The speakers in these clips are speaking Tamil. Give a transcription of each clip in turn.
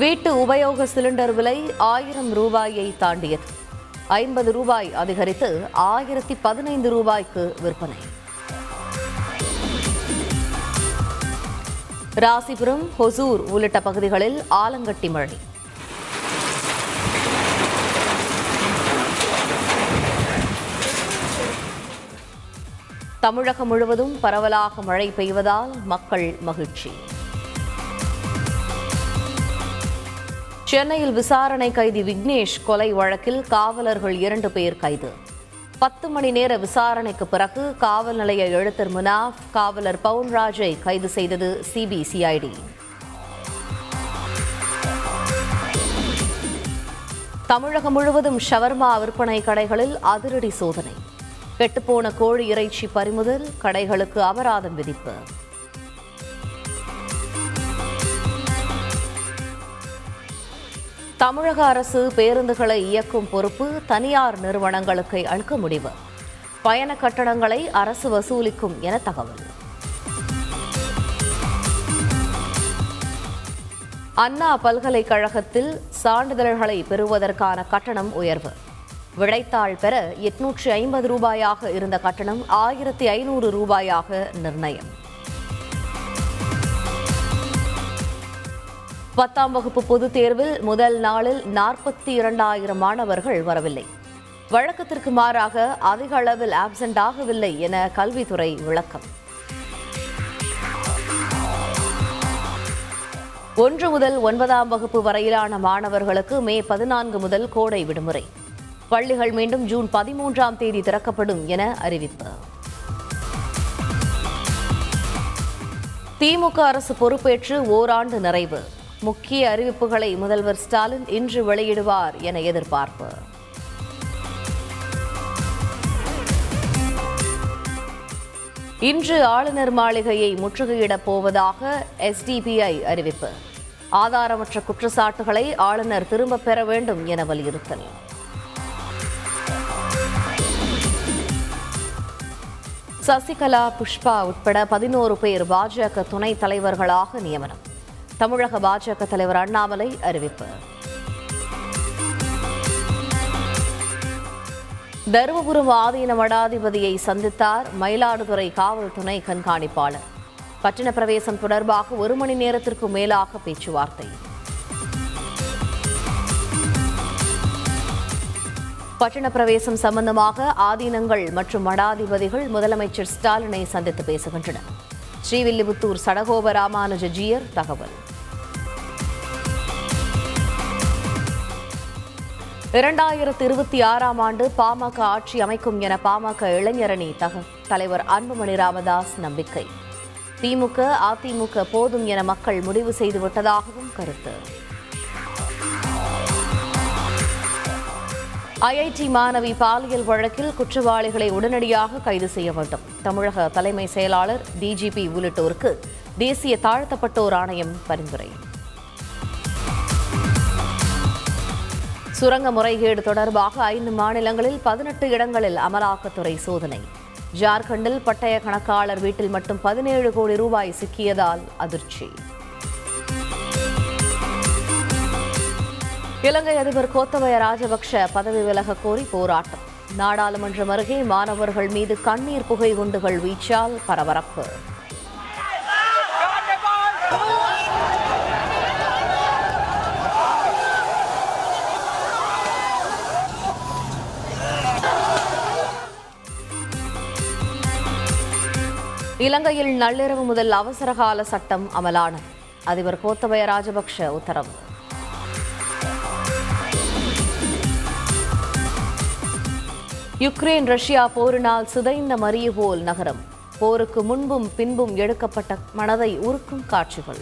வீட்டு உபயோக சிலிண்டர் விலை ஆயிரம் ரூபாயை தாண்டியது. ஐம்பது ரூபாய் அதிகரித்து ஆயிரத்தி பதினைந்து ரூபாய்க்கு விற்பனை. ராசிபுரம் ஹொசூர் உள்ளிட்ட பகுதிகளில் ஆலங்கட்டி மழை. தமிழகம் முழுவதும் பரவலாக மழை பெய்வதால் மக்கள் மகிழ்ச்சி. சென்னையில் விசாரணை கைதி விக்னேஷ் கொலை வழக்கில் காவலர்கள் இரண்டு பேர் கைது. பத்து மணி நேர விசாரணைக்கு பிறகு காவல் நிலைய எழுத்தர் முனாஃப் காவலர் பவுன்ராஜை கைது செய்தது சிபிசிஐடி தமிழகம் முழுவதும் ஷவர்மா விற்பனை கடைகளில் அதிரடி சோதனை. கெட்டுப்போன கோழி இறைச்சி பறிமுதல் கடைகளுக்கு அபராதம் விதிப்பு. தமிழக அரசு பேருந்துகளை இயக்கும் பொறுப்பு தனியார் நிறுவனங்களுக்கு அளிக்க முடிவு. பயண கட்டணங்களை அரசு வசூலிக்கும் என தகவல். அண்ணா பல்கலைக்கழகத்தில் சான்றிதழ்களை பெறுவதற்கான கட்டணம் உயர்வு. விடைத்தாள் பெற எட்நூற்றி ஐம்பது ரூபாயாக இருந்த கட்டணம் ஆயிரத்தி ஐநூறு ரூபாயாக நிர்ணயம். பத்தாம் வகுப்பு பொதுத் தேர்வில் முதல் நாளில் நாற்பத்தி இரண்டாயிரம் மாணவர்கள் வரவில்லை. வழக்கத்திற்கு மாறாக அதிக அளவில் ஆப்சென்ட் ஆகவில்லை என கல்வித்துறை விளக்கம். ஒன்று முதல் ஒன்பதாம் வகுப்பு வரையிலான மாணவர்களுக்கு மே பதினான்கு முதல் கோடை விடுமுறை. பள்ளிகள் மீண்டும் ஜூன் பதிமூன்றாம் தேதி திறக்கப்படும் என அறிவிப்பு. திமுக அரசு பொறுப்பேற்று ஓராண்டு நிறைவு. முக்கிய அறிவிப்புகளை முதல்வர் ஸ்டாலின் இன்று வெளியிடுவார் என எதிர்பார்ப்பு. இன்று ஆளுநர் மாளிகையை முற்றுகையிடப் போவதாக எஸ்டிபிஐ அறிவிப்பு. ஆதாரமற்ற குற்றச்சாட்டுகளை ஆளுநர் திரும்பப் பெற வேண்டும் என வலியுறுத்தல். சசிகலா புஷ்பா உட்பட பதினோரு பேர் பாஜக துணைத் தலைவர்களாக நியமனம். தமிழக பாஜக தலைவர் அண்ணாமலை அறிவிப்பு. தருமபுரம் ஆதீன மடாதிபதியை சந்தித்தார் மயிலாடுதுறை காவல் துணை கண்காணிப்பாளர். பட்டின பிரவேசம் தொடர்பாக ஒரு மணி நேரத்திற்கு மேலாக பேச்சுவார்த்தை. பட்டின பிரவேசம் சம்பந்தமாக ஆதீனங்கள் மற்றும் மடாதிபதிகள் முதலமைச்சர் ஸ்டாலினை சந்தித்து பேசுகின்றனர். ஸ்ரீவில்லிபுத்தூர் சடகோப ராமானுஜ தகவல். இரண்டாயிரத்தி இருபத்தி ஆறாம் ஆண்டு பாமக ஆட்சி அமைக்கும் என பாமக இளைஞரணி தக தலைவர் அன்புமணி ராமதாஸ் நம்பிக்கை. திமுக அதிமுக போதும் என மக்கள் முடிவு செய்து விட்டதாகவும் கருத்து. ஐஐடி மாணவி பாலியல் வழக்கில் குற்றவாளிகளை உடனடியாக கைது செய்ய வேண்டும். தமிழக தலைமை செயலாளர் டிஜிபி உள்ளிட்டோருக்கு தேசிய தாழ்த்தப்பட்டோர் ஆணையம் பரிந்துரை. சுரங்க முறைகேடு தொடர்பாக ஐந்து மாநிலங்களில் பதினெட்டு இடங்களில் அமலாக்கத்துறை சோதனை. ஜார்க்கண்டில் பட்டய கணக்காளர் வீட்டில் மட்டும் பதினேழு கோடி ரூபாய் சிக்கியதால் அதிர்ச்சி. இலங்கை அதிபர் கோத்தபய ராஜபக்ஷ பதவி விலக கோரி போராட்டம். நாடாளுமன்றம் அருகே மாணவர்கள் மீது கண்ணீர் புகை குண்டுகள் வீச்சால் பரபரப்பு. இலங்கையில் நள்ளிரவு முதல் அவசரகால சட்டம் அமலானது. அதிபர் கோத்தபய ராஜபக்ஷ உத்தரவு. யுக்ரைன் ரஷ்யா போரினால் சிதைந்த மரியபோல் நகரம். போருக்கு முன்பும் பின்பும் எடுக்கப்பட்ட மனதை உருக்கும் காட்சிகள்.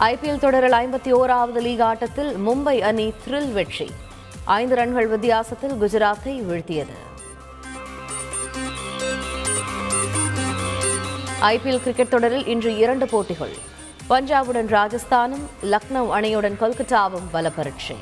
ஐபிஎல் தொடரில் ஐம்பத்தி ஓராவது லீக் ஆட்டத்தில் மும்பை அணி த்ரில் வெற்றி. ஐந்து ரன்கள் வித்தியாசத்தில் குஜராத்தை வீழ்த்தியது. ஐபிஎல் கிரிக்கெட் தொடரில் இன்று இரண்டு போட்டிகள். பஞ்சாபுடன் ராஜஸ்தானும் லக்னோ அணியுடன் கொல்கத்தாவும் பல பரீட்சை